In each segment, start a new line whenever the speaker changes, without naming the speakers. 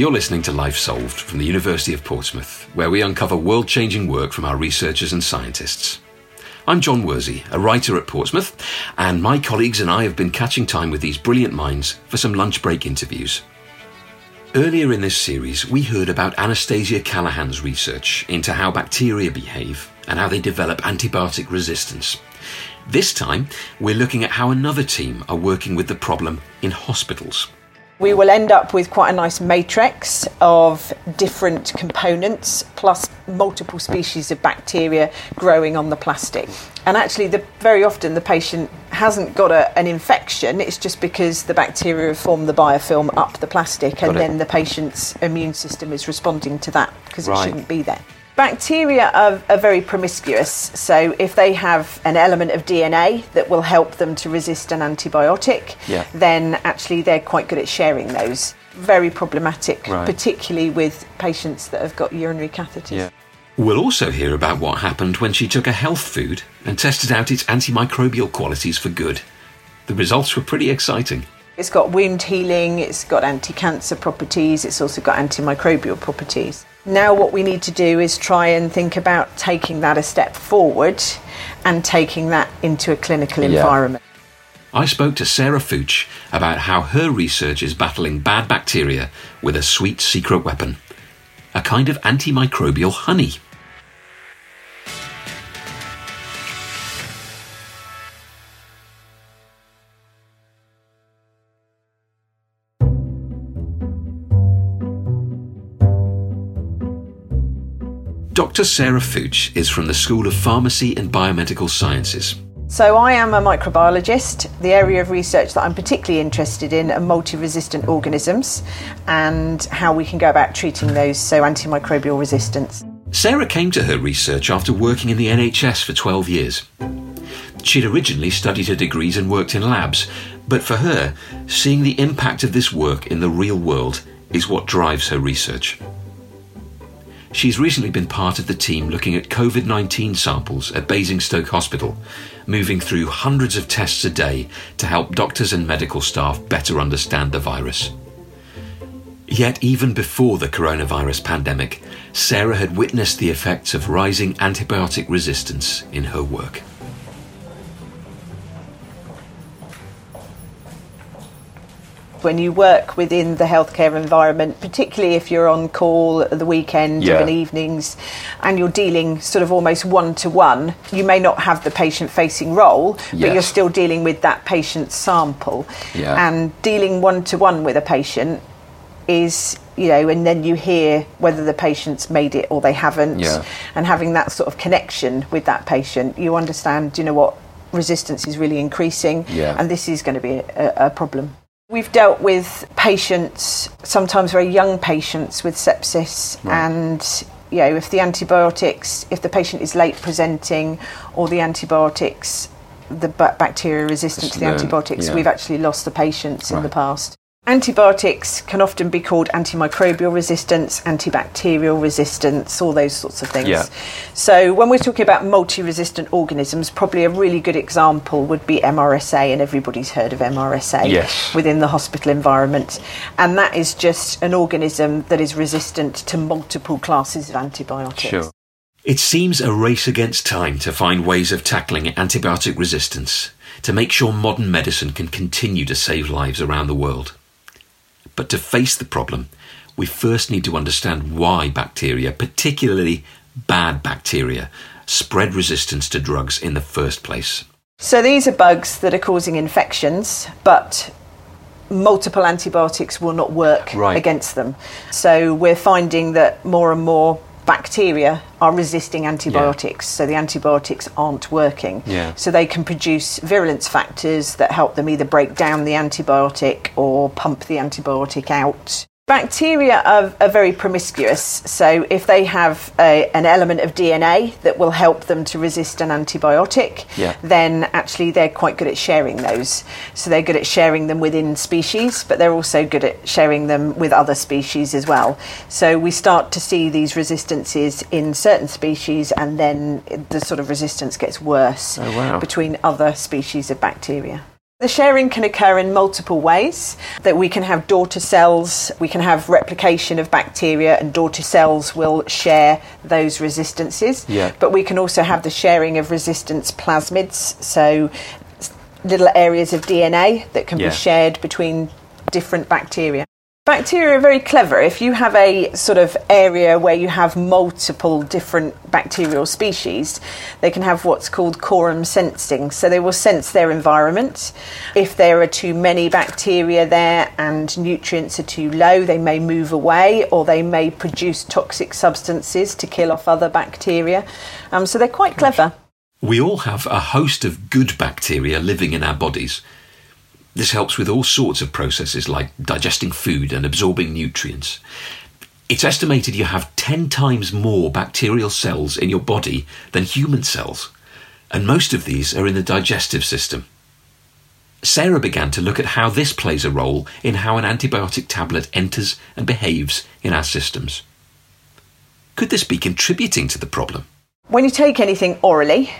You're listening to Life Solved from the University of Portsmouth, where we uncover world changing work from our researchers and scientists. I'm John Worsey, a writer at Portsmouth, and my colleagues and I have been catching time with these brilliant minds for some lunch break interviews. Earlier in this series, we heard about Anastasia Callahan's research into how bacteria behave and how they develop antibiotic resistance. This time, we're looking at how another team are working with the problem in hospitals.
We will end up with quite a nice matrix of different components plus multiple species of bacteria growing on the plastic. And actually, the, very often the patient hasn't got a, an infection, it's just because the bacteria have formed the biofilm up the plastic, and then the patient's immune system is responding to that because right. it shouldn't be there. Bacteria are, are, very promiscuous, so if they have an element of DNA that will help them to resist an antibiotic, yeah. then actually they're quite good at sharing those. Very problematic, right. particularly with patients that have got urinary catheters. Yeah.
We'll also hear about what happened when she took a health food and tested out its antimicrobial qualities for good. The results were pretty exciting.
It's got wound healing, it's got anti cancer properties, it's also got antimicrobial properties. Now, what we need to do is try and think about taking that a step forward and taking that into a clinical yeah. environment.
I spoke to Sarah Fuchs about how her research is battling bad bacteria with a sweet secret weapon a kind of antimicrobial honey. Dr. Sarah Fuchs is from the School of Pharmacy and Biomedical Sciences.
So, I am a microbiologist. The area of research that I'm particularly interested in are multi resistant organisms and how we can go about treating those, so antimicrobial resistance.
Sarah came to her research after working in the NHS for 12 years. She'd originally studied her degrees and worked in labs, but for her, seeing the impact of this work in the real world is what drives her research. She's recently been part of the team looking at COVID 19 samples at Basingstoke Hospital, moving through hundreds of tests a day to help doctors and medical staff better understand the virus. Yet, even before the coronavirus pandemic, Sarah had witnessed the effects of rising antibiotic resistance in her work.
When you work within the healthcare environment, particularly if you're on call at the weekend yeah. and evenings, and you're dealing sort of almost one to one, you may not have the patient facing role, yes. but you're still dealing with that patient sample. Yeah. And dealing one to one with a patient is you know, and then you hear whether the patient's made it or they haven't, yeah. and having that sort of connection with that patient, you understand, you know what, resistance is really increasing, yeah. and this is going to be a, a problem. We've dealt with patients, sometimes very young patients with sepsis, right. and you know, if the antibiotics, if the patient is late presenting, or the antibiotics, the bacteria resistant to the antibiotics, yeah. we've actually lost the patients right. in the past. Antibiotics can often be called antimicrobial resistance, antibacterial resistance, all those sorts of things. Yeah. So, when we're talking about multi resistant organisms, probably a really good example would be MRSA, and everybody's heard of MRSA yes. within the hospital environment. And that is just an organism that is resistant to multiple classes of antibiotics. Sure.
It seems a race against time to find ways of tackling antibiotic resistance to make sure modern medicine can continue to save lives around the world. But to face the problem, we first need to understand why bacteria, particularly bad bacteria, spread resistance to drugs in the first place.
So these are bugs that are causing infections, but multiple antibiotics will not work right. against them. So we're finding that more and more bacteria are resisting antibiotics, yeah. so the antibiotics aren't working. Yeah. So they can produce virulence factors that help them either break down the antibiotic or pump the antibiotic out. Bacteria are, are, very promiscuous, so if they have a, an element of DNA that will help them to resist an antibiotic, yeah. then actually they're quite good at sharing those. So they're good at sharing them within species, but they're also good at sharing them with other species as well. So we start to see these resistances in certain species, and then the sort of resistance gets worse oh, wow. between other species of bacteria. The sharing can occur in multiple ways. That we can have daughter cells, we can have replication of bacteria, and daughter cells will share those resistances.
Yeah.
But we can also have the sharing of resistance plasmids, so little areas of DNA that can
Yeah.
be shared between different bacteria. Bacteria are very clever. If you have a sort of area where you have multiple different bacterial species, they can have what's called quorum sensing. So they will sense their environment. If there are too many bacteria there and nutrients are too low, they may move away or they may produce toxic substances to kill off other bacteria. Um, so they're quite clever.
We all have a host of good bacteria living in our bodies. This helps with all sorts of processes like digesting food and absorbing nutrients. It's estimated you have 10 times more bacterial cells in your body than human cells, and most of these are in the digestive system. Sarah began to look at how this plays a role in how an antibiotic tablet enters and behaves in our systems. Could this be contributing to the problem?
When you take anything orally,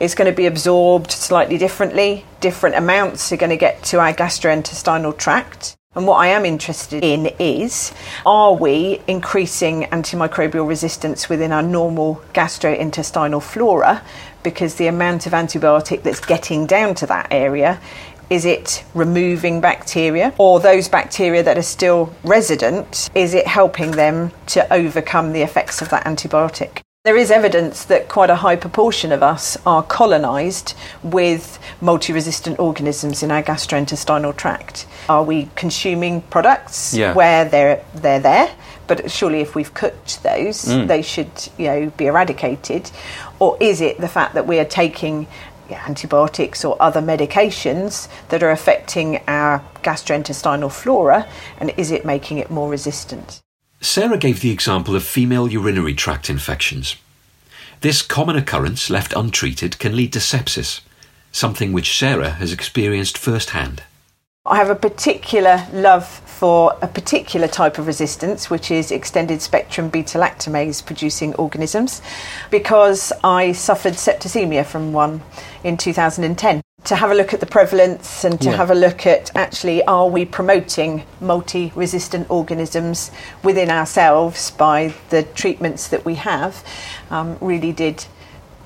it's going to be absorbed slightly differently. Different amounts are going to get to our gastrointestinal tract. And what I am interested in is are we increasing antimicrobial resistance within our normal gastrointestinal flora? Because the amount of antibiotic that's getting down to that area is it removing bacteria or those bacteria that are still resident? Is it helping them to overcome the effects of that antibiotic? There is evidence that quite a high proportion of us are colonised with multi resistant organisms in our gastrointestinal tract. Are we consuming products
Yeah.
where they're, they're there? But surely, if we've cooked those,
Mm.
they should you know, be eradicated. Or is it the fact that we are taking yeah, antibiotics or other medications that are affecting our gastrointestinal flora? And is it making it more resistant?
Sarah gave the example of female urinary tract infections. This common occurrence, left untreated, can lead to sepsis, something which Sarah has experienced firsthand.
I have a particular love for a particular type of resistance, which is extended spectrum beta lactamase producing organisms, because I suffered septicemia from one in 2010. To have a look at the prevalence and to
Yeah.
have a look at actually are we promoting multi resistant organisms within ourselves by the treatments that we have um, really did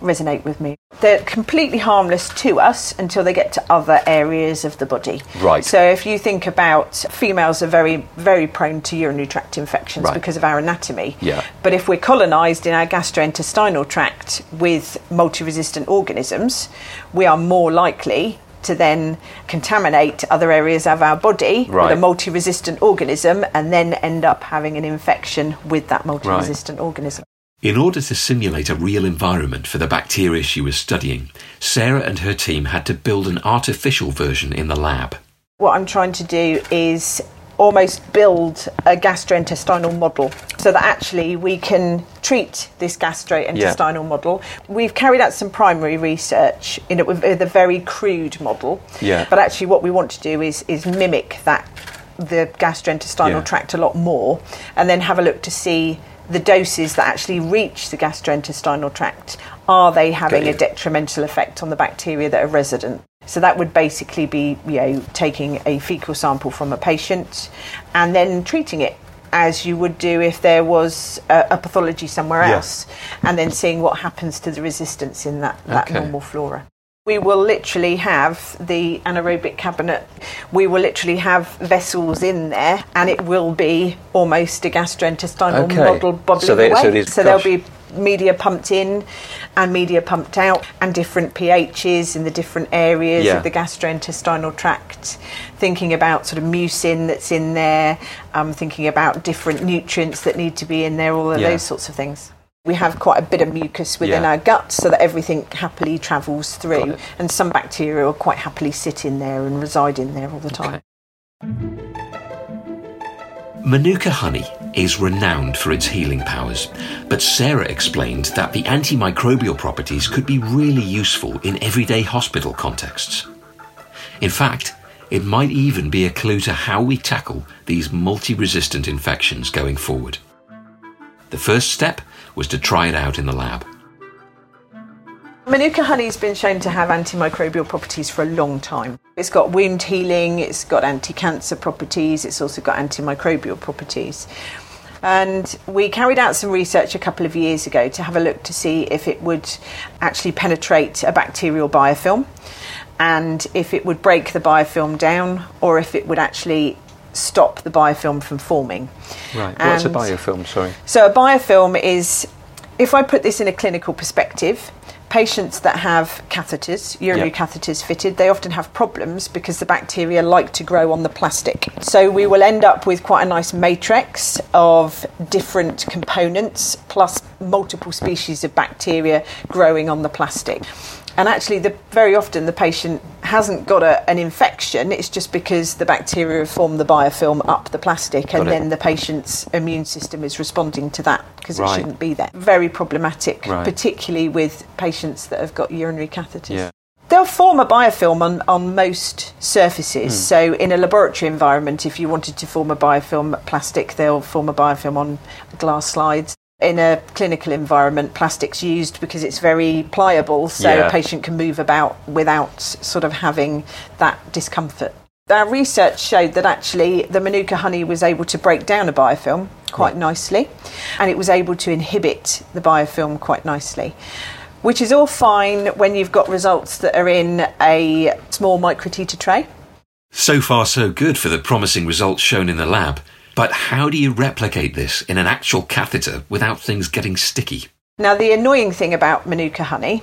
resonate with me. They're completely harmless to us until they get to other areas of the body.
Right.
So if you think about females are very very prone to urinary tract infections
Right.
because of our anatomy.
Yeah.
But if we're colonized in our gastrointestinal tract with multi-resistant organisms, we are more likely to then contaminate other areas of our body
Right.
with a multi-resistant organism and then end up having an infection with that multi-resistant organism.
In order to simulate a real environment for the bacteria she was studying, Sarah and her team had to build an artificial version in the lab.
What I'm trying to do is almost build a gastrointestinal model so that actually we can treat this gastrointestinal model. We've carried out some primary research in it with with a very crude model.
Yeah.
But actually what we want to do is is mimic that the gastrointestinal
Yeah.
tract a lot more and then have a look to see the doses that actually reach the gastrointestinal tract are they having a detrimental effect on the bacteria that are resident so that would basically be you know taking a fecal sample from a patient and then treating it as you would do if there was a, a pathology somewhere
Yeah.
else and then seeing what happens to the resistance in that, that
Okay.
normal flora we will literally have the anaerobic cabinet. We will literally have vessels in there, and it will be almost a gastrointestinal
Okay.
model bubbling
So they-
away.
so is-
there'll be media pumped in and media pumped out, and different pHs in the different areas
Yeah.
of the gastrointestinal tract. Thinking about sort of mucin that's in there, um, thinking about different nutrients that need to be in there, all of
Yeah.
those sorts of things. We have quite a bit of mucus within
Yeah.
our gut so that everything happily travels through, and some bacteria will quite happily sit in there and reside in there all the time.
Manuka honey is renowned for its healing powers, but Sarah explained that the antimicrobial properties could be really useful in everyday hospital contexts. In fact, it might even be a clue to how we tackle these multi resistant infections going forward. The first step was to try it out in the lab.
Manuka honey has been shown to have antimicrobial properties for a long time. It's got wound healing, it's got anti cancer properties, it's also got antimicrobial properties. And we carried out some research a couple of years ago to have a look to see if it would actually penetrate a bacterial biofilm and if it would break the biofilm down or if it would actually stop the biofilm from forming.
Right. And What's a biofilm? Sorry.
So a biofilm is, if I put this in a clinical perspective, patients that have catheters, urinary yep. catheters fitted, they often have problems because the bacteria like to grow on the plastic. So we will end up with quite a nice matrix of different components plus multiple species of bacteria growing on the plastic. And actually, the, very often the patient hasn't got a, an infection. It's just because the bacteria have formed the biofilm up the plastic, got and it. then the patient's immune system is responding to that because right. it shouldn't be there. Very problematic, right. particularly with patients that have got urinary catheters. Yeah. They'll form a biofilm on, on most surfaces. Mm. So, in a laboratory environment, if you wanted to form a biofilm plastic, they'll form a biofilm on glass slides in a clinical environment, plastic's used because it's very pliable, so yeah. a patient can move about without sort of having that discomfort. Our research showed that actually the Manuka honey was able to break down a biofilm quite nicely, and it was able to inhibit the biofilm quite nicely. Which is all fine when you've got results that are in a small microtiter tray.
So far, so good for the promising results shown in the lab. But how do you replicate this in an actual catheter without things getting sticky?
Now, the annoying thing about Manuka honey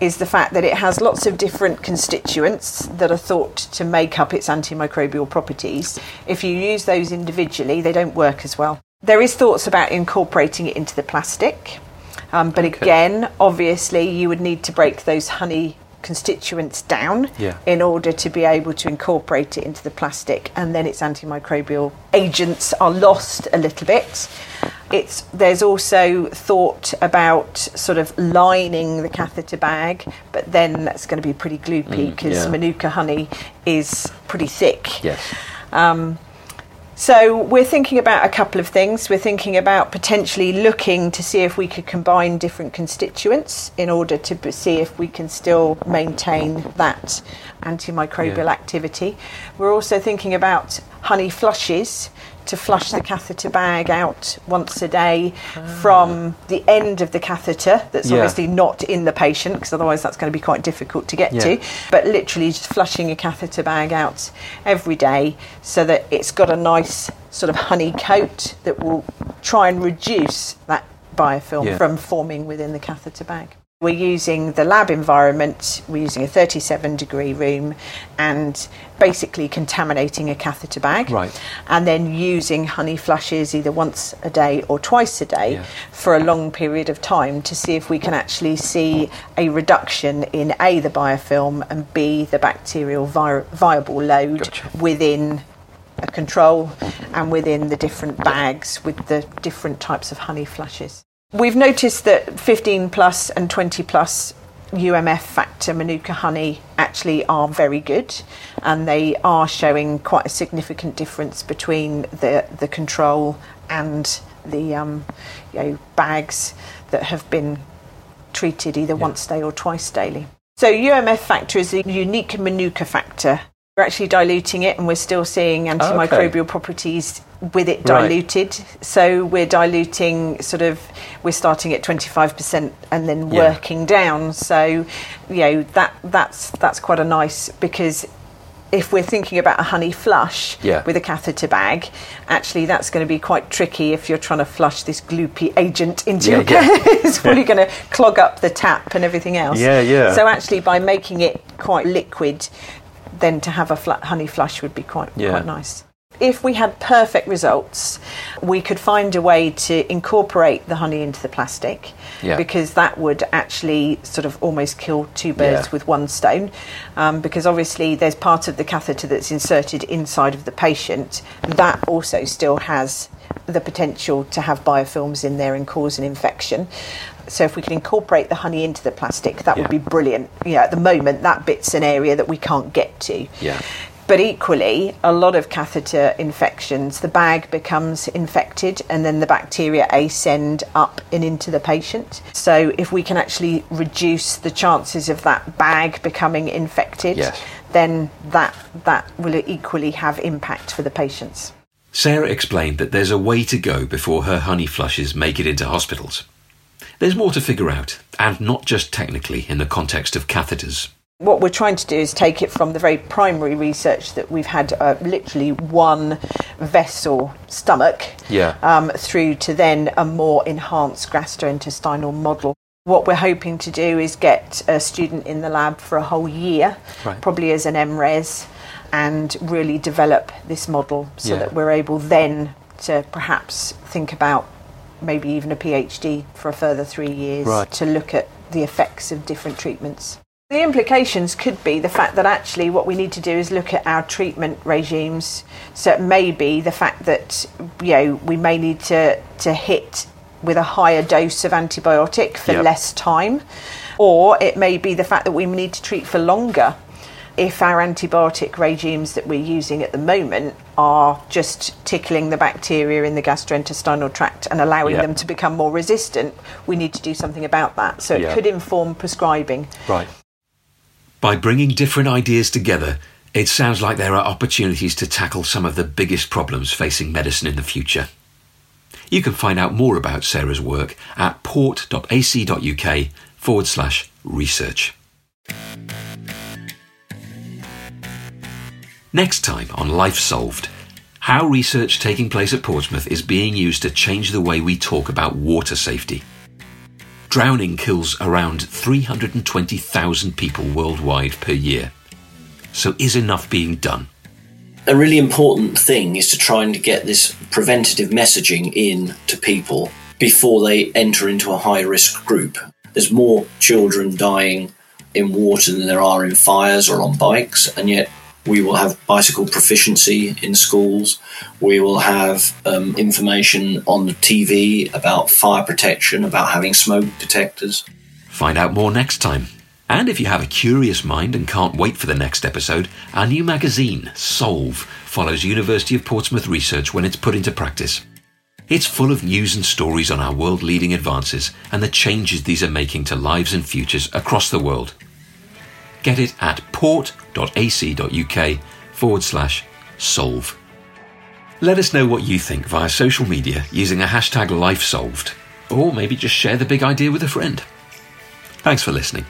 is the fact that it has lots of different constituents that are thought to make up its antimicrobial properties. If you use those individually, they don't work as well. There is thoughts about incorporating it into the plastic, um, but okay. again, obviously, you would need to break those honey constituents down yeah. in order to be able to incorporate it into the plastic and then its antimicrobial agents are lost a little bit it's there's also thought about sort of lining the catheter bag but then that's going to be pretty gloopy because mm, yeah. manuka honey is pretty thick
yes
um, so we're thinking about a couple of things. We're thinking about potentially looking to see if we could combine different constituents in order to see if we can still maintain that antimicrobial yeah. activity. We're also thinking about honey flushes to flush the catheter bag out once a day ah. from the end of the catheter that's yeah. obviously not in the patient because otherwise that's going to be quite difficult to get yeah. to but literally just flushing a catheter bag out every day so that it's got a nice sort of honey coat that will try and reduce that biofilm yeah. from forming within the catheter bag. We're using the lab environment, we're using a 37 degree room and basically contaminating a catheter bag.
Right.
And then using honey flushes either once a day or twice a day yeah. for a long period of time to see if we can actually see a reduction in A, the biofilm, and B, the bacterial vi- viable load gotcha. within a control and within the different bags with the different types of honey flushes. We've noticed that 15 plus and 20 plus UMF factor Manuka honey actually are very good and they are showing quite a significant difference between the, the control and the um, you know, bags that have been treated either yeah. once daily or twice daily. So UMF factor is a unique Manuka factor we're actually diluting it and we're still seeing ah, antimicrobial okay. properties with it diluted. Right. So we're diluting sort of we're starting at 25% and then yeah. working down. So you know that that's that's quite a nice because if we're thinking about a honey flush yeah. with a catheter bag, actually that's going to be quite tricky if you're trying to flush this gloopy agent into yeah, your yeah. it's probably going to clog up the tap and everything else.
Yeah, yeah.
So actually by making it quite liquid, then to have a fl- honey flush would be quite yeah. quite nice. If we had perfect results, we could find a way to incorporate the honey into the plastic yeah. because that would actually sort of almost kill two birds yeah. with one stone. Um, because obviously, there's part of the catheter that's inserted inside of the patient, that also still has the potential to have biofilms in there and cause an infection. So if we can incorporate the honey into the plastic, that yeah. would be brilliant. Yeah, at the moment, that bit's an area that we can't get to.
Yeah.
But equally, a lot of catheter infections, the bag becomes infected and then the bacteria ascend up and into the patient. So, if we can actually reduce the chances of that bag becoming infected, yes. then that, that will equally have impact for the patients.
Sarah explained that there's a way to go before her honey flushes make it into hospitals. There's more to figure out, and not just technically in the context of catheters.
What we're trying to do is take it from the very primary research that we've had uh, literally one vessel stomach
yeah.
um, through to then a more enhanced gastrointestinal model. What we're hoping to do is get a student in the lab for a whole year, right. probably as an MRes, and really develop this model so yeah. that we're able then to perhaps think about maybe even a PhD for a further three years right. to look at the effects of different treatments. The implications could be the fact that actually what we need to do is look at our treatment regimes. So it may be the fact that you know we may need to to hit with a higher dose of antibiotic for yep. less time, or it may be the fact that we need to treat for longer if our antibiotic regimes that we're using at the moment are just tickling the bacteria in the gastrointestinal tract and allowing yep. them to become more resistant, we need to do something about that. So it yep. could inform prescribing.
Right.
By bringing different ideas together, it sounds like there are opportunities to tackle some of the biggest problems facing medicine in the future. You can find out more about Sarah's work at port.ac.uk forward slash research. Next time on Life Solved, how research taking place at Portsmouth is being used to change the way we talk about water safety drowning kills around 320,000 people worldwide per year. So, is enough being done?
A really important thing is to try and get this preventative messaging in to people before they enter into a high risk group. There's more children dying in water than there are in fires or on bikes, and yet we will have bicycle proficiency in schools. We will have um, information on the TV about fire protection, about having smoke detectors.
Find out more next time. And if you have a curious mind and can't wait for the next episode, our new magazine, Solve, follows University of Portsmouth research when it's put into practice. It's full of news and stories on our world leading advances and the changes these are making to lives and futures across the world. Get it at port.ac.uk forward slash solve. Let us know what you think via social media using a hashtag LifeSolved, or maybe just share the big idea with a friend. Thanks for listening.